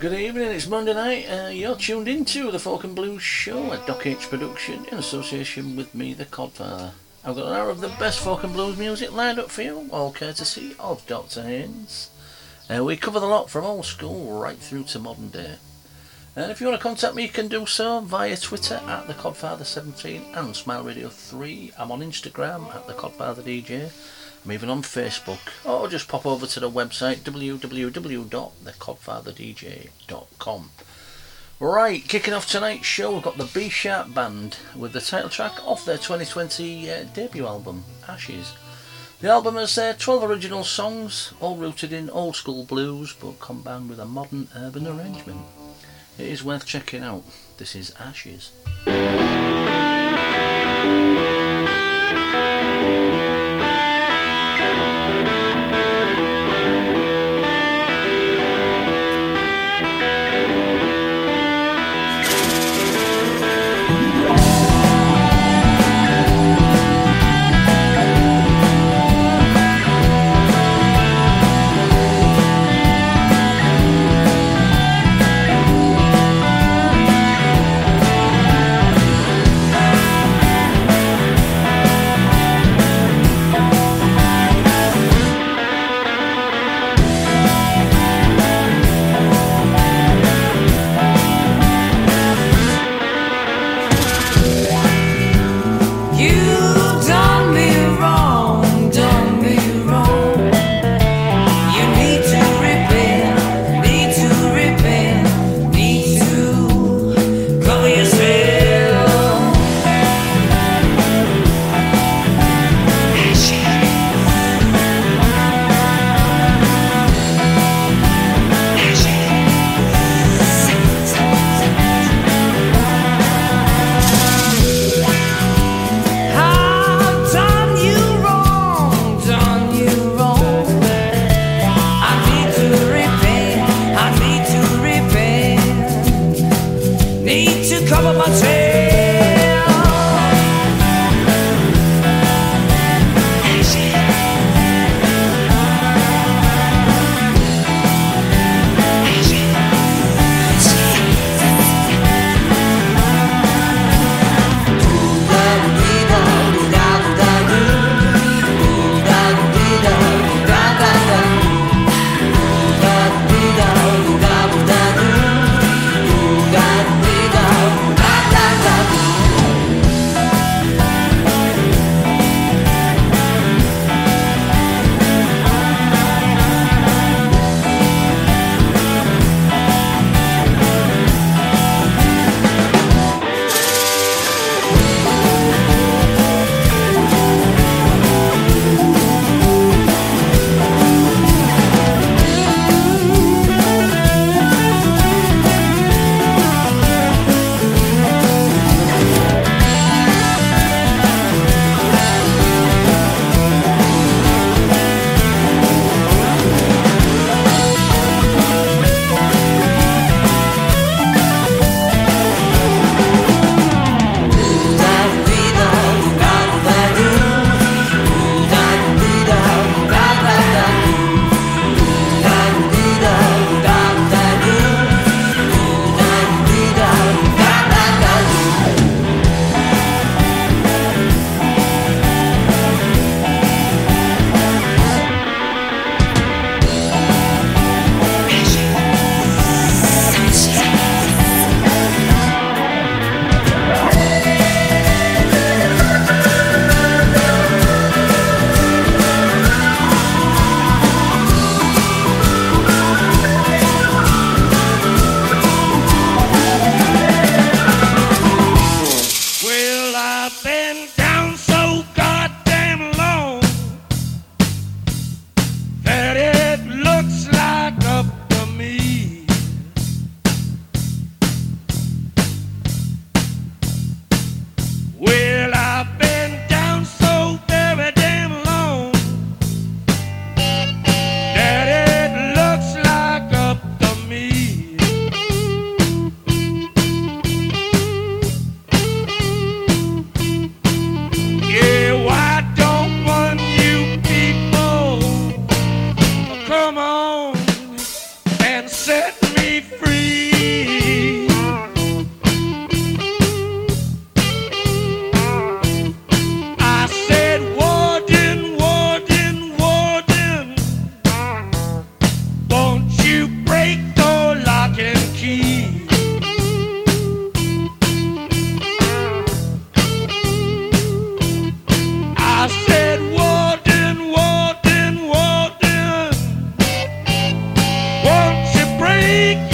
Good evening, it's Monday night. Uh, you're tuned into the Folk and Blues Show a Doc H Production in association with me, the Codfather. I've got an hour of the best folk and blues music lined up for you, all courtesy of Dr. Haynes. Uh, we cover the lot from old school right through to modern day. And if you want to contact me, you can do so via Twitter at the Codfather17 and Smile Radio 3. I'm on Instagram at the Codfather DJ. I'm even on Facebook. Or just pop over to the website www.thecodfatherdj.com. Right, kicking off tonight's show, we've got the B Sharp Band with the title track off their 2020 uh, debut album, Ashes. The album has uh, 12 original songs, all rooted in old school blues but combined with a modern urban arrangement. It is worth checking out. This is Ashes. seek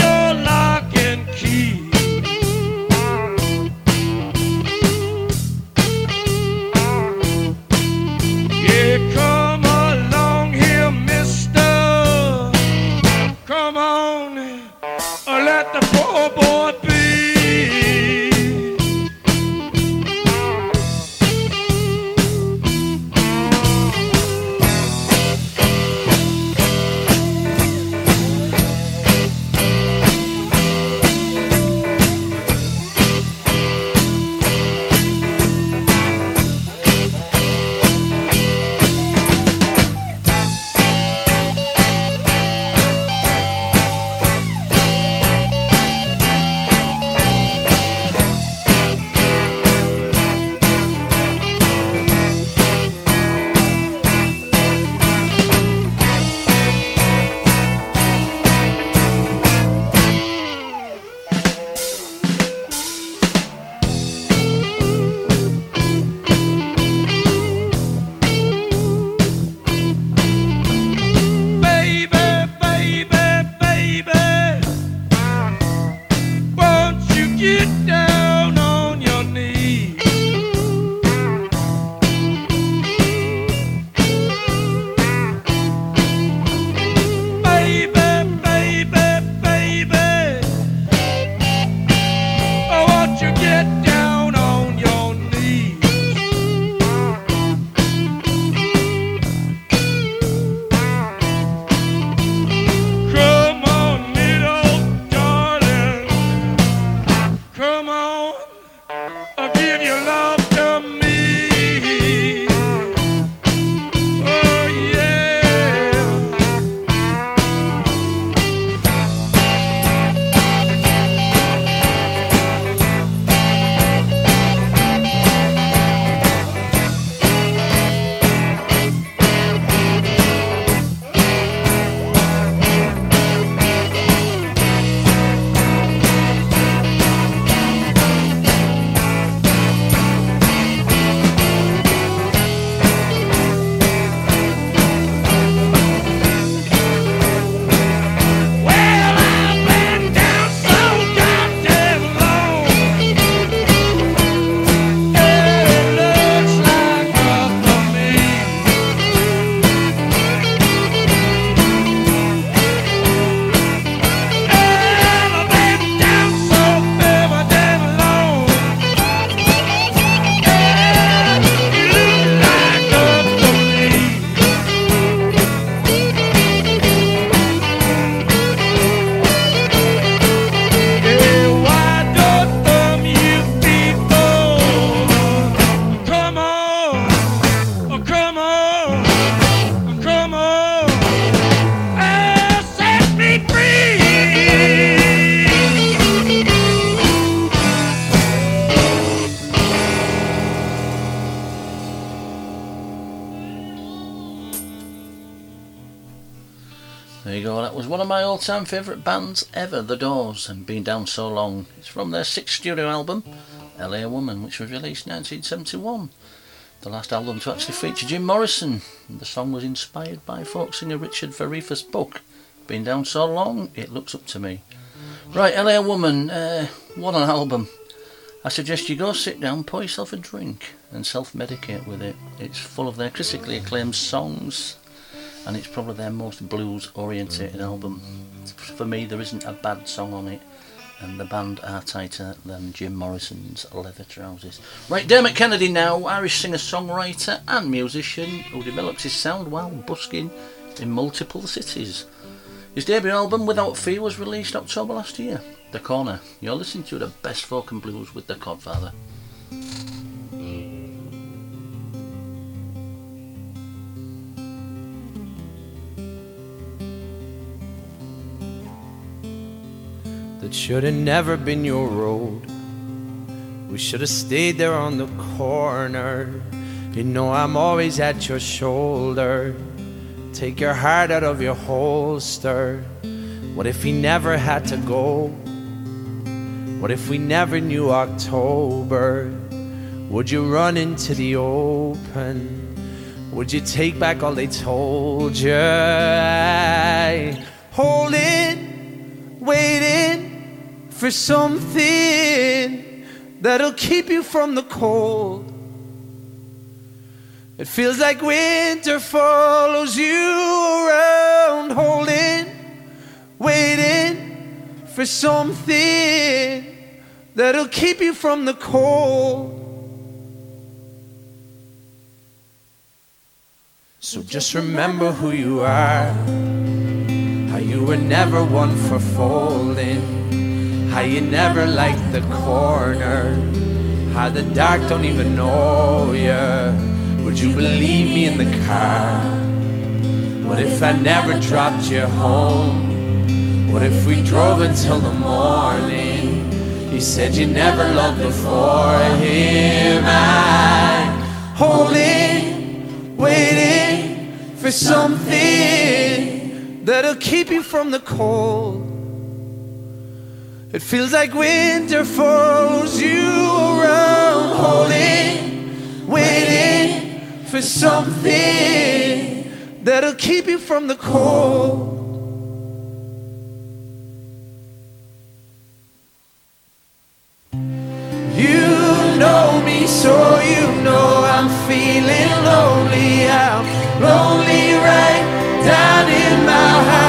time favourite bands ever, The Doors, and Been Down So Long. It's from their sixth studio album, LA Woman, which was released in 1971. The last album to actually feature Jim Morrison. The song was inspired by folk singer Richard Fariña's book, Been Down So Long, It Looks Up to Me. Right, LA Woman, uh, what an album. I suggest you go sit down, pour yourself a drink, and self medicate with it. It's full of their critically acclaimed songs, and it's probably their most blues orientated album. For me, there isn't a bad song on it, and the band are tighter than Jim Morrison's leather trousers. Right, Dermot Kennedy now, Irish singer songwriter and musician who develops his sound while busking in multiple cities. His debut album, Without Fear, was released October last year. The Corner. You're listening to the best folk and blues with the Codfather. That should have never been your road. We should have stayed there on the corner. You know, I'm always at your shoulder. Take your heart out of your holster. What if we never had to go? What if we never knew October? Would you run into the open? Would you take back all they told you? Holding, waiting for something that'll keep you from the cold. It feels like winter follows you around, holding, waiting for something that'll keep you from the cold. So just remember who you are, how you were never one for folding. How you never liked the corner. How the dark don't even know you. Would you believe me in the car? What if I never dropped you home? What if we drove until the morning? You said you never loved before. Here I holding, waiting for something that'll keep you from the cold. It feels like winter follows you around, holding, waiting for something that'll keep you from the cold. You know me, so you know I'm feeling lonely. I'm lonely right down in my heart.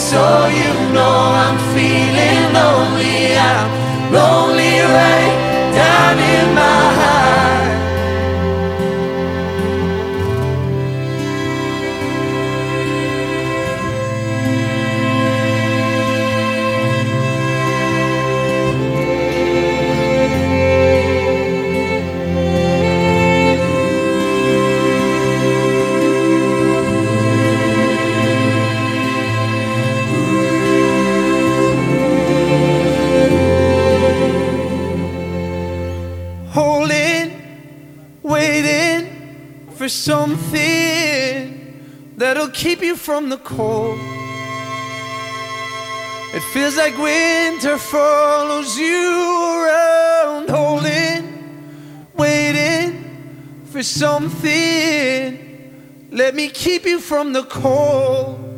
So you know I'm feeling lonely. I'm lonely right down in my for something that'll keep you from the cold. It feels like winter follows you around, holding, waiting for something. Let me keep you from the cold.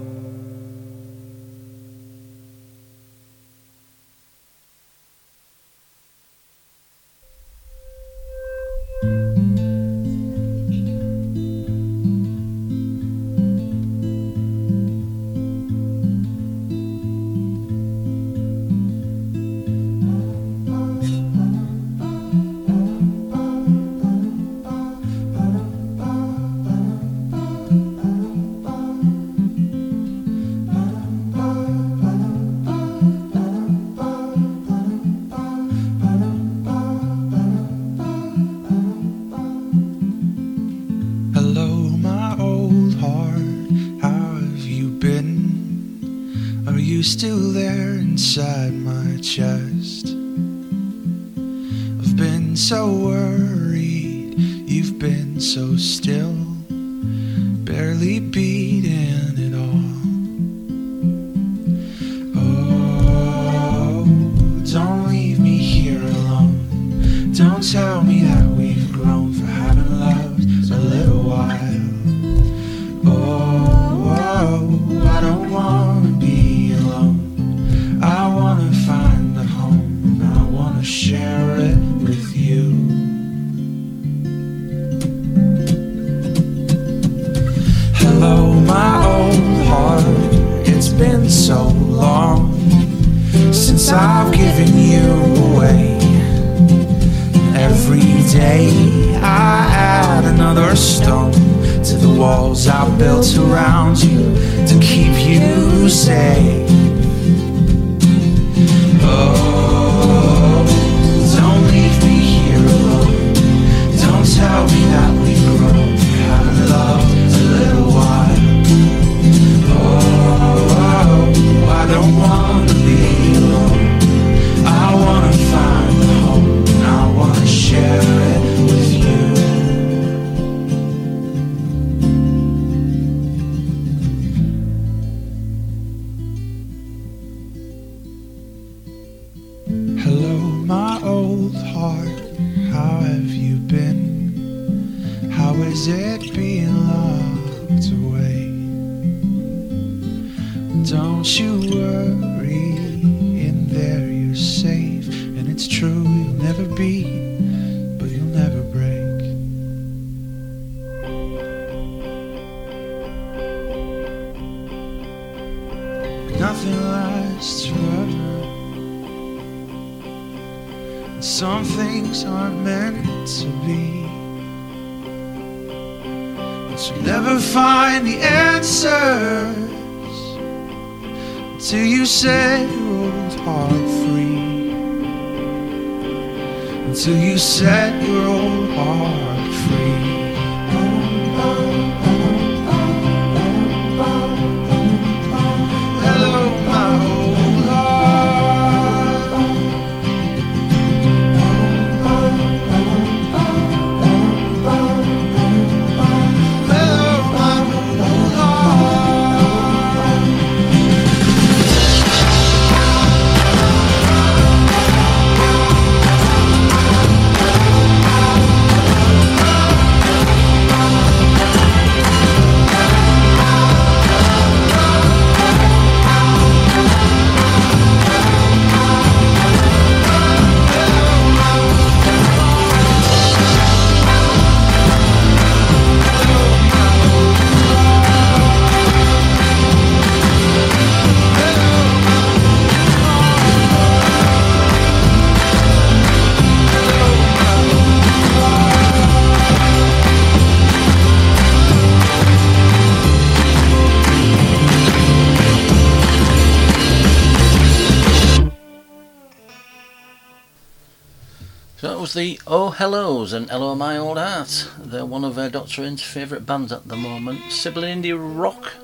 Oh Hellos and Hello My Old Heart. They're one of uh, Dr. N's favourite bands at the moment. Sibling indie rock,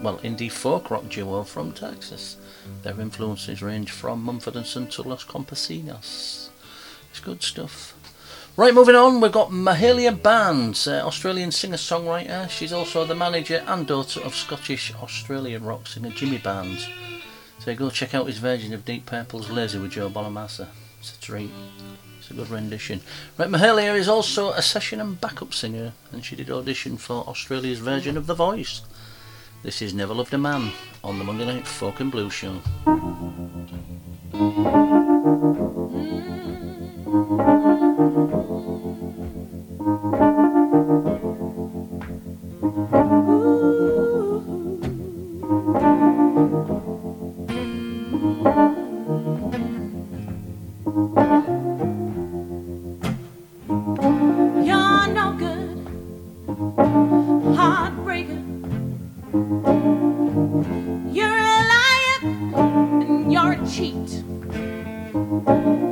well, indie folk rock duo from Texas. Their influences range from Mumford & Son to Los Campesinos. It's good stuff. Right, moving on, we've got Mahalia Barnes, uh, Australian singer-songwriter. She's also the manager and daughter of Scottish Australian rock singer Jimmy Barnes. So go check out his version of Deep Purple's Lazy with Joe Bonamassa. It's a treat. It's a good rendition. Right, Mahalia is also a session and backup singer, and she did audition for Australia's version of The Voice. This is Never Loved a Man on the Monday Night Folk and Blues Show. You're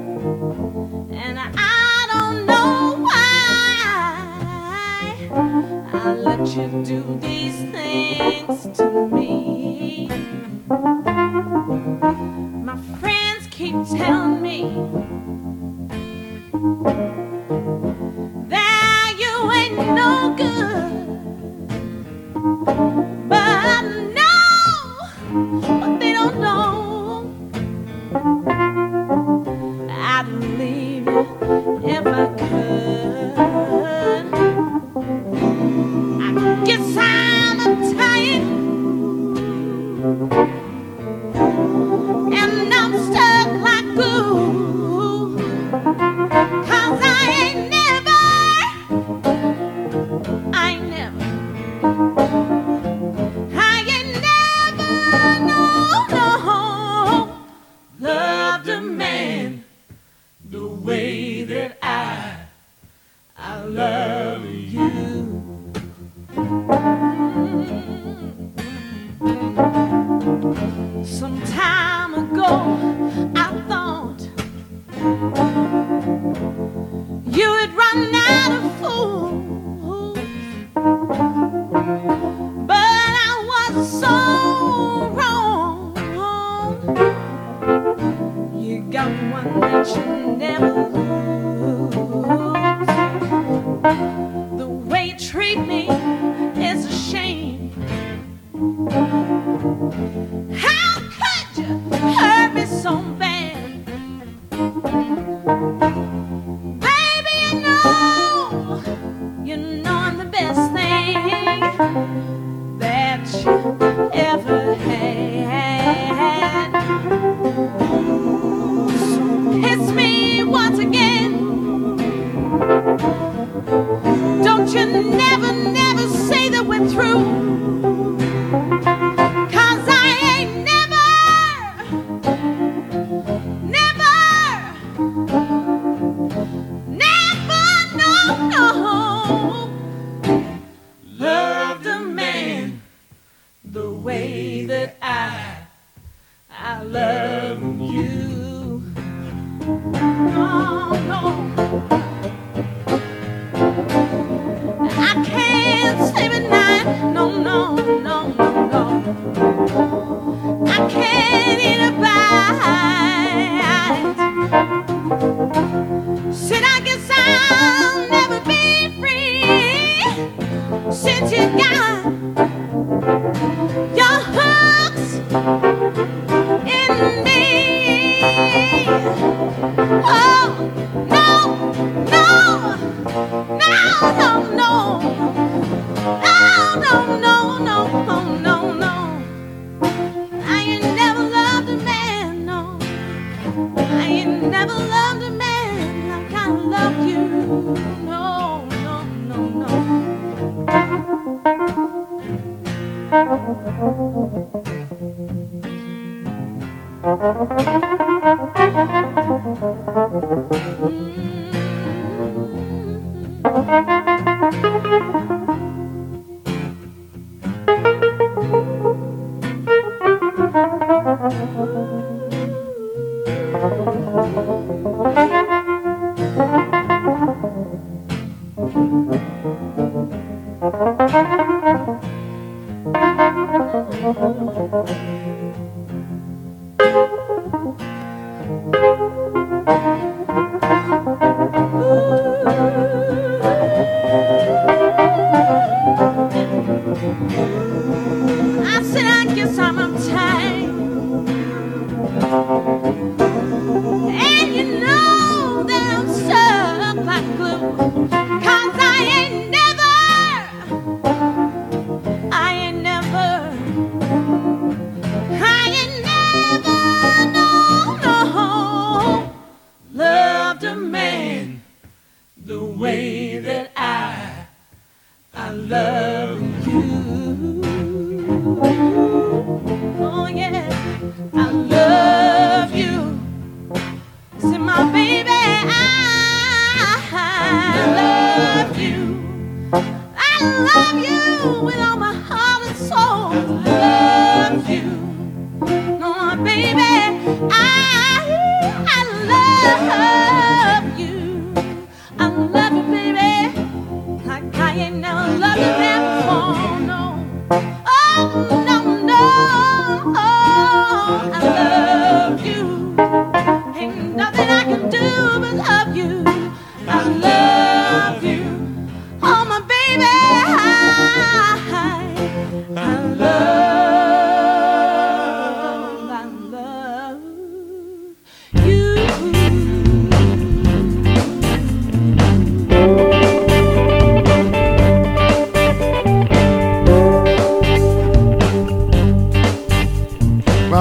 And I don't know why I let you do these things to me. My friends keep telling me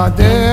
My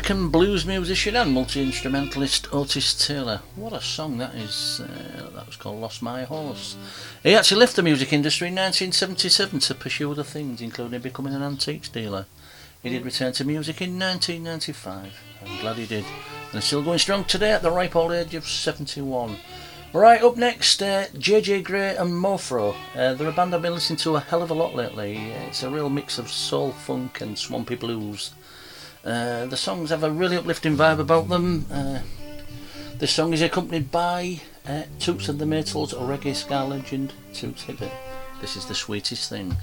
American blues musician and multi instrumentalist Otis Taylor. What a song that is! Uh, that was called Lost My Horse. He actually left the music industry in 1977 to pursue other things, including becoming an antiques dealer. He did return to music in 1995. I'm glad he did. And he's still going strong today at the ripe old age of 71. Right, up next, uh, JJ Grey and Mofro. Uh, they're a band I've been listening to a hell of a lot lately. It's a real mix of soul, funk, and swampy blues. Uh, the songs have a really uplifting vibe about them. Uh, this song is accompanied by uh, Toots and the Maytals, a reggae ska legend, Toots Hibbert. This is the sweetest thing.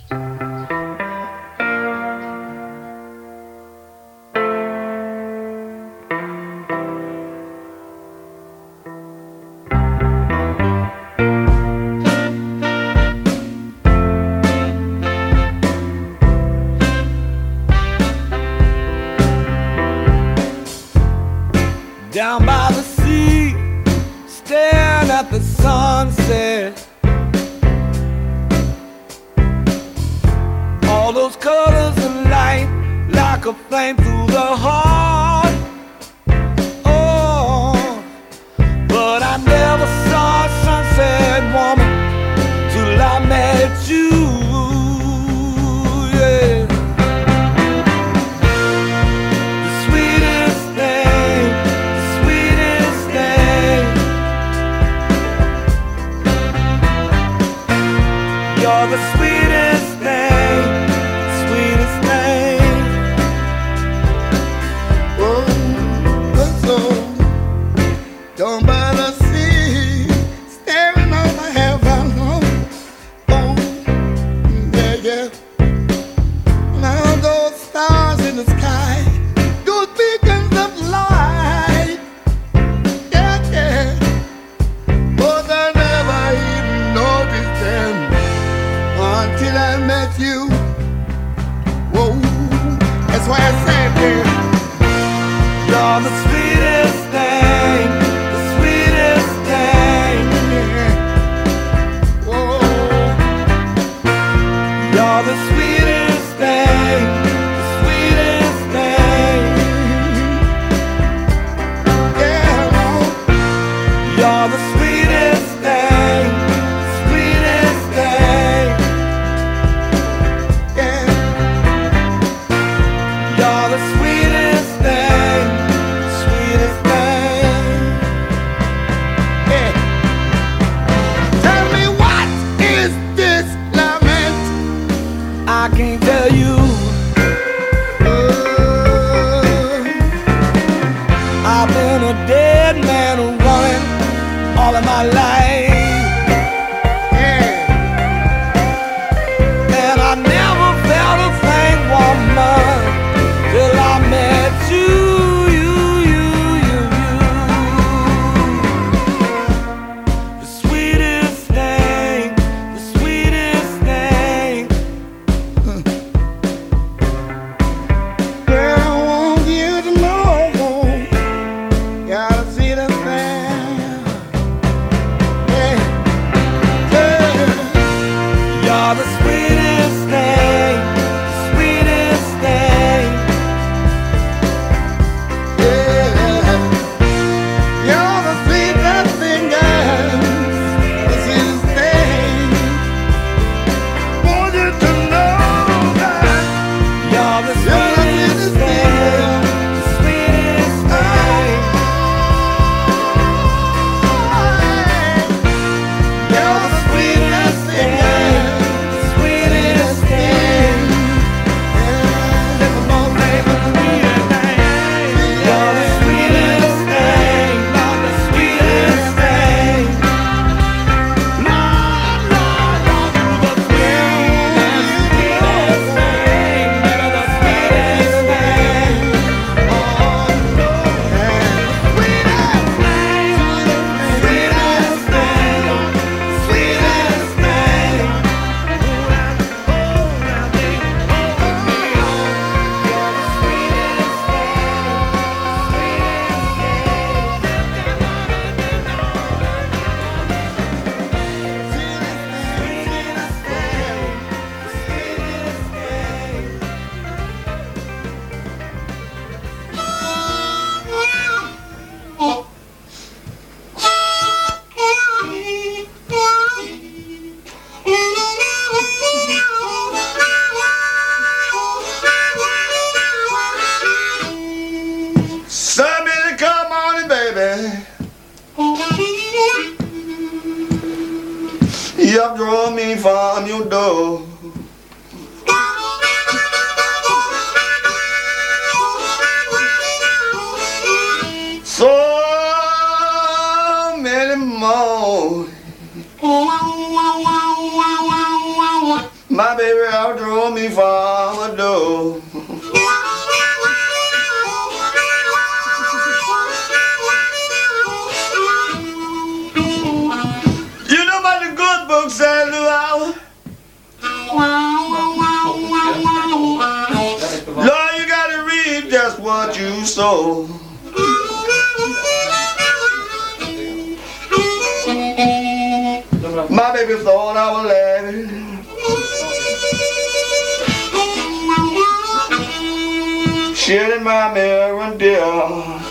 Shielding my mirror dear.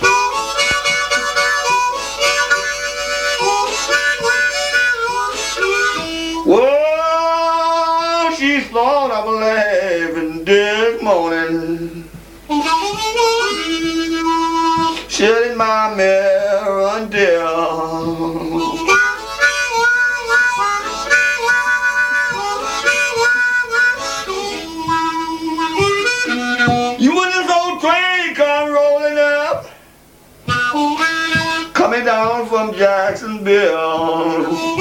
This morning. Shutting my mirror dear. Jacksonville.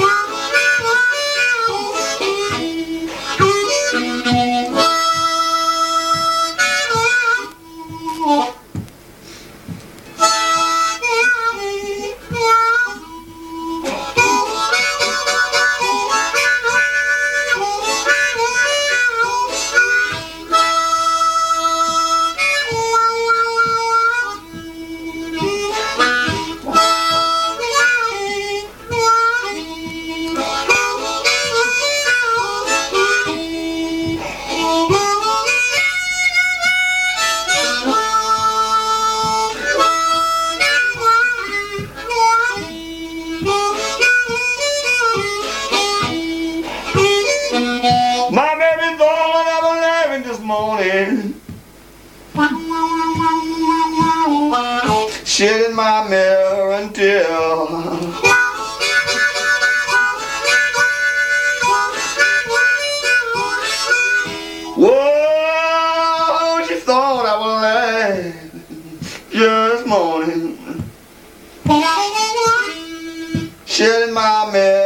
Morning. In my mirror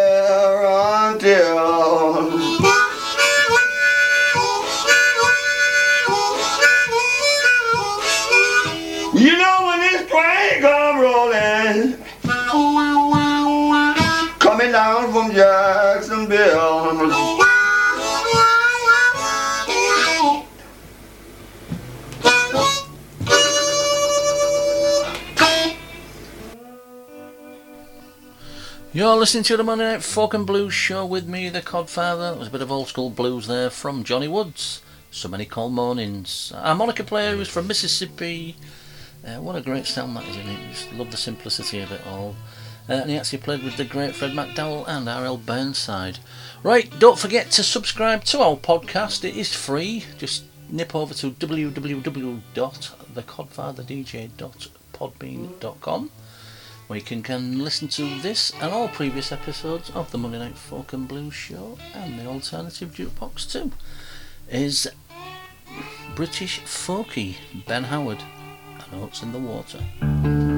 You're listening to the Monday Night Folk and Blues show with me, the Codfather. It was a bit of old school blues there from Johnny Woods. So many cold mornings. A harmonica player who's from Mississippi. Uh, what a great sound that is, isn't it? Just love the simplicity of it all. Uh, and he actually played with the great Fred McDowell and R.L. Burnside. Right, don't forget to subscribe to our podcast. It is free. Just nip over to www.thecodfatherdj.podbean.com where you can, can listen to this and all previous episodes of the Monday Night Folk and Blues show and the Alternative Jukebox too. Is British folky Ben Howard and Oats in the Water.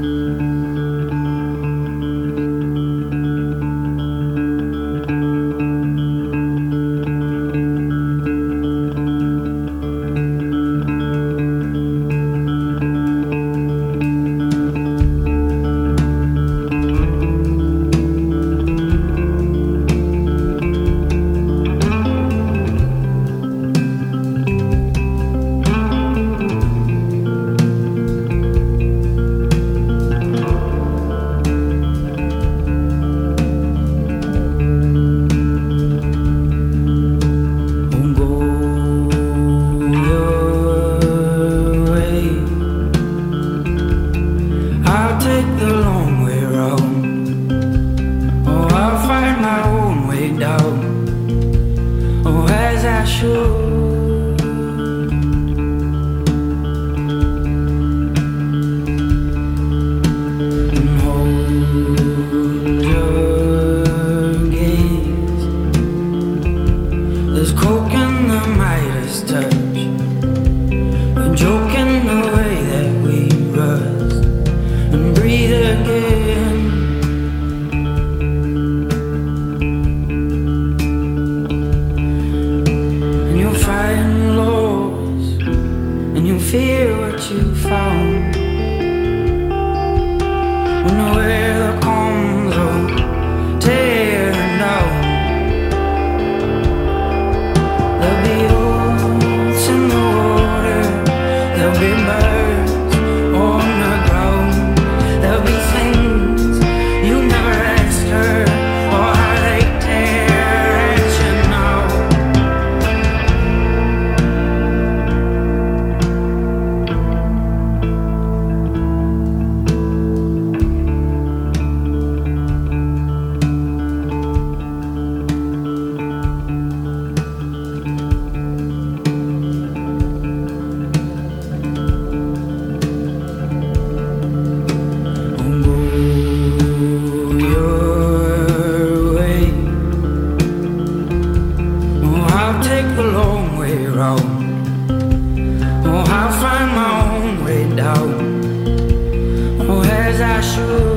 As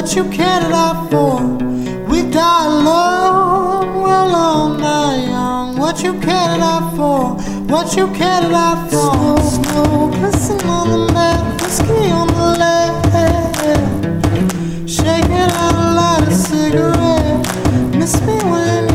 what you cared out for. We die alone, we'll all die young. What you cared out for, what you cared out for. Smoke, listen on the mat, whiskey on the left. Shaking out a light a cigarette. Miss me when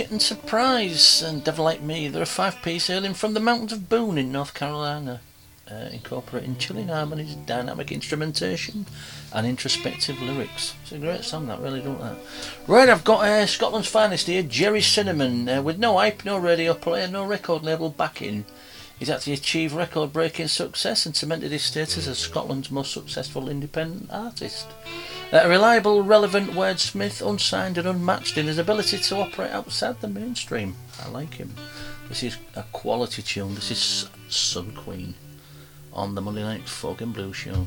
Kitten Surprise and Devil Like Me. They're a five piece hailing from the mountains of Boone in North Carolina, uh, incorporating chilling harmonies, dynamic instrumentation, and introspective lyrics. It's a great song, that really, don't that? Right, I've got uh, Scotland's finest here, Gerry Cinnamon, uh, with no hype, no radio play, no record label backing. He's actually achieved record breaking success and cemented his status as Scotland's most successful independent artist. A reliable, relevant wordsmith, unsigned and unmatched in his ability to operate outside the mainstream. I like him. This is a quality tune. This is Sun Queen on the Monday Night Fog and Blue Show.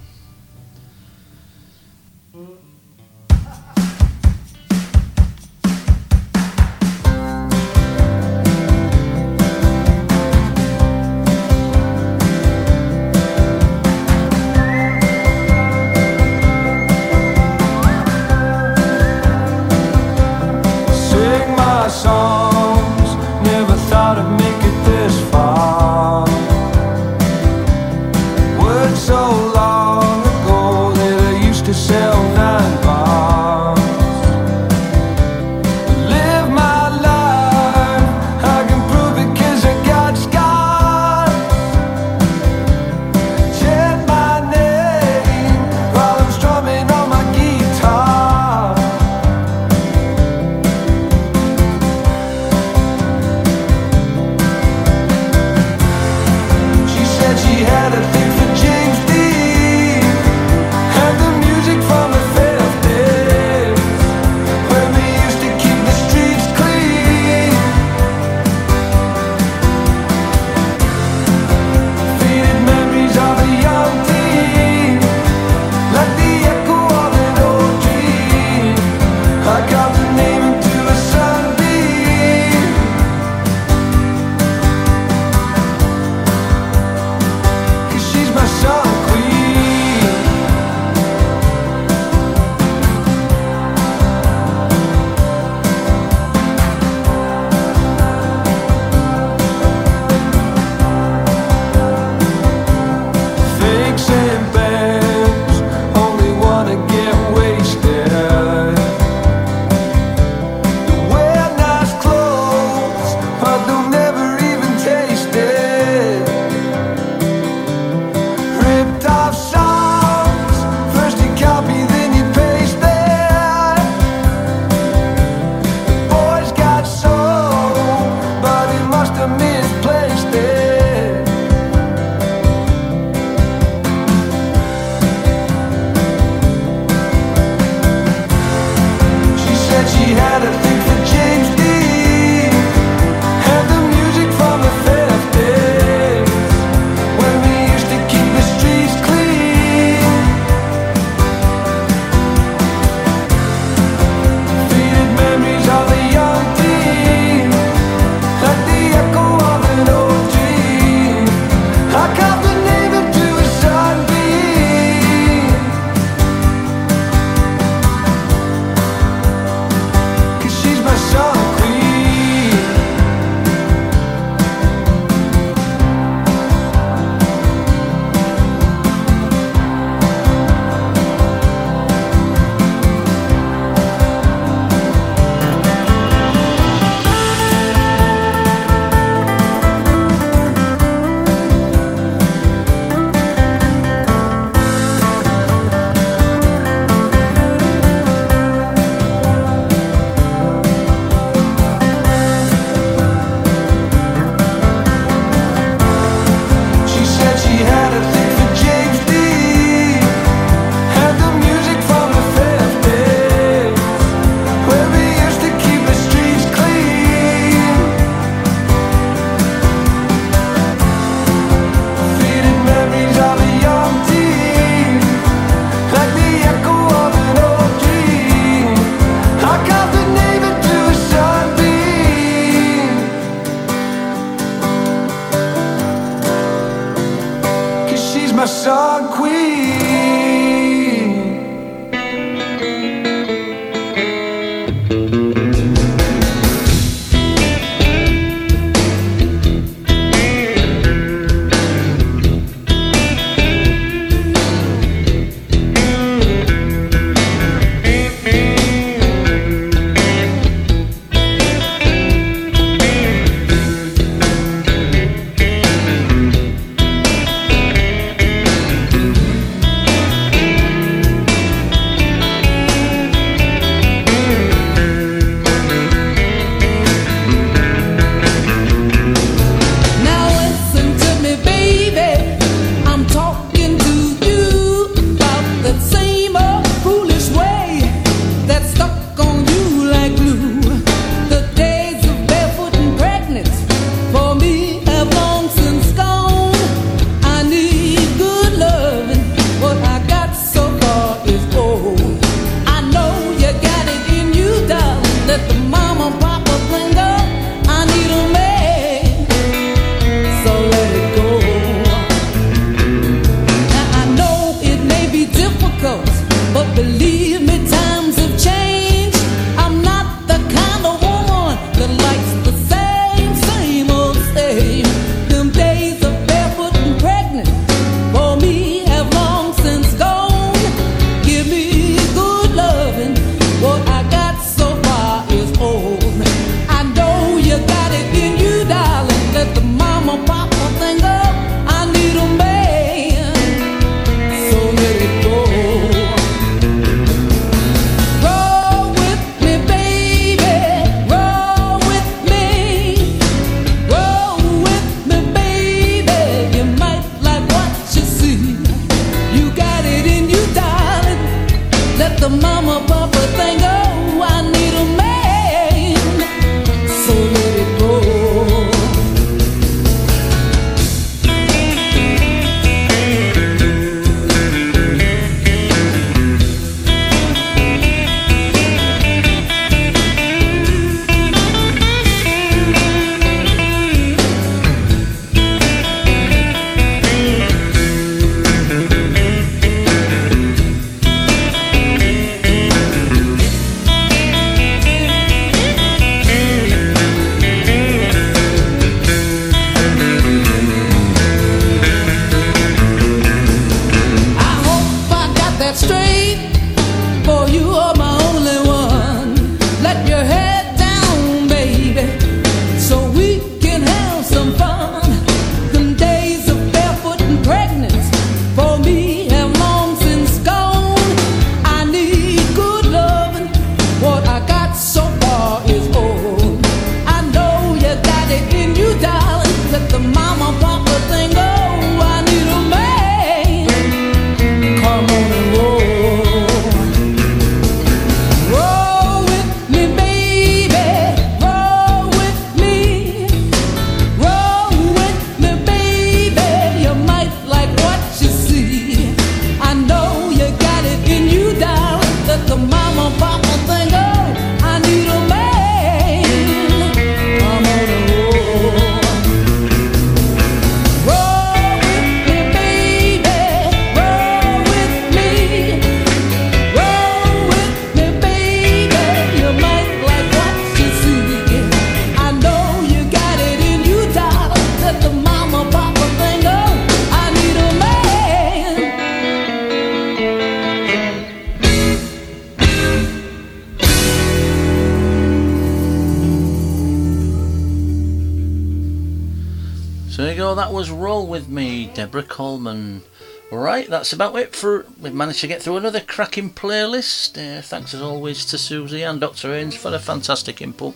that's about it for. We've managed to get through another cracking playlist. Uh, thanks as always to Susie and Dr. Ains for the fantastic input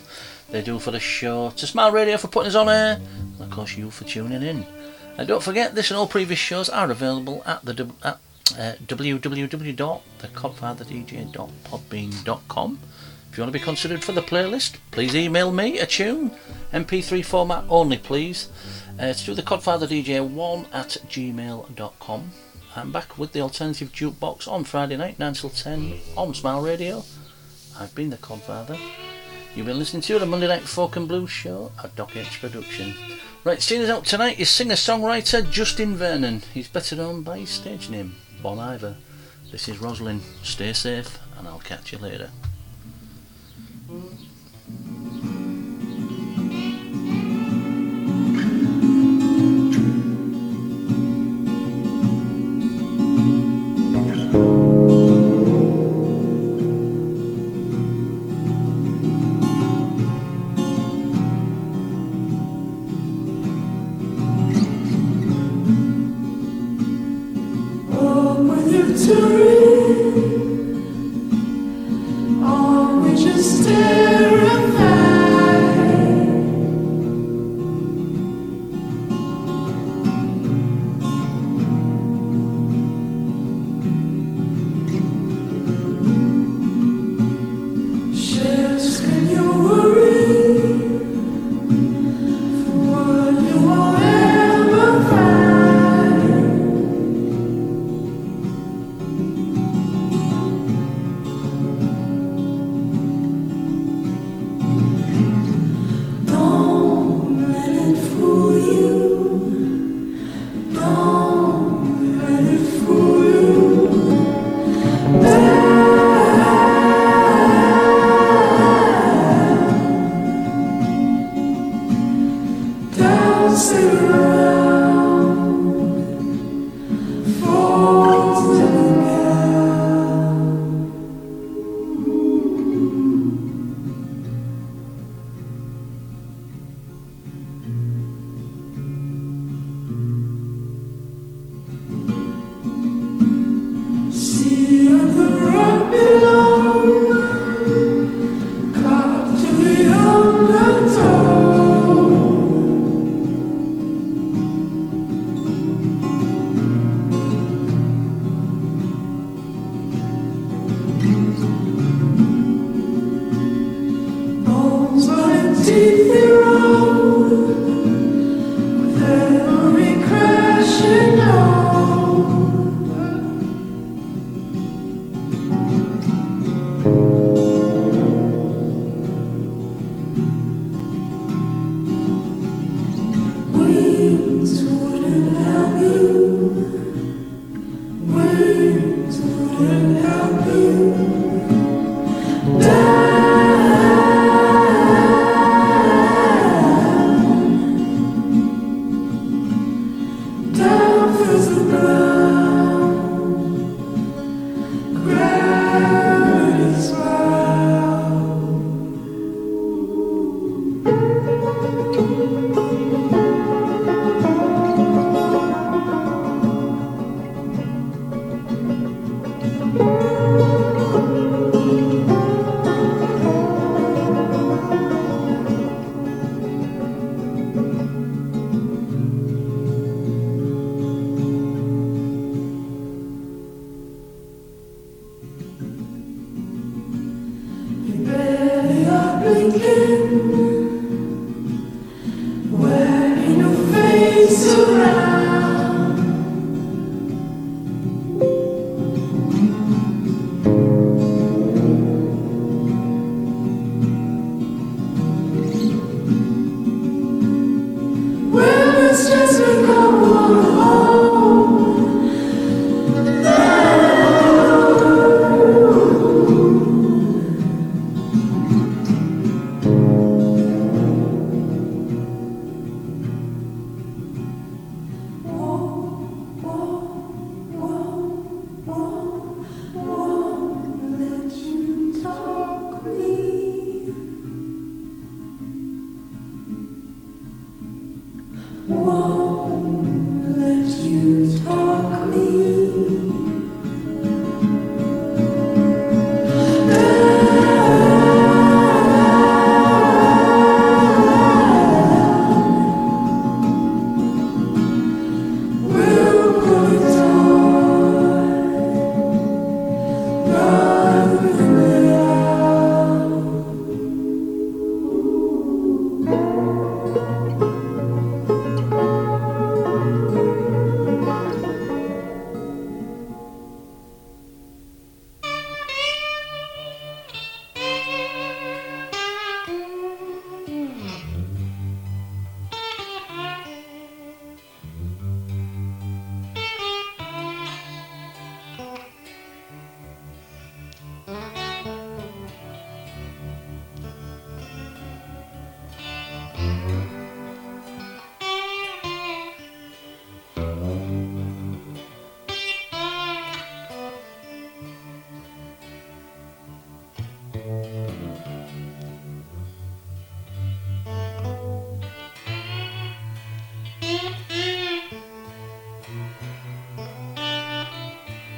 they do for the show, to Smile Radio for putting us on air, and of course you for tuning in. And don't forget, this and all previous shows are available at the at, uh, www.thecodfatherdj.podbean.com. If you want to be considered for the playlist, please email me a tune, MP3 format only, please. Uh, to the codfatherdj1 at gmail.com. I'm back with the Alternative Jukebox on Friday night, 9 till 10, on Smile Radio. I've been the Codfather. You've been listening to the Monday Night Folk and Blues show at Doc H Production. Right, seeing us out tonight is singer-songwriter Justin Vernon. He's better known by his stage name, Bon Iver. This is Rosyln. Stay safe, and I'll catch you later.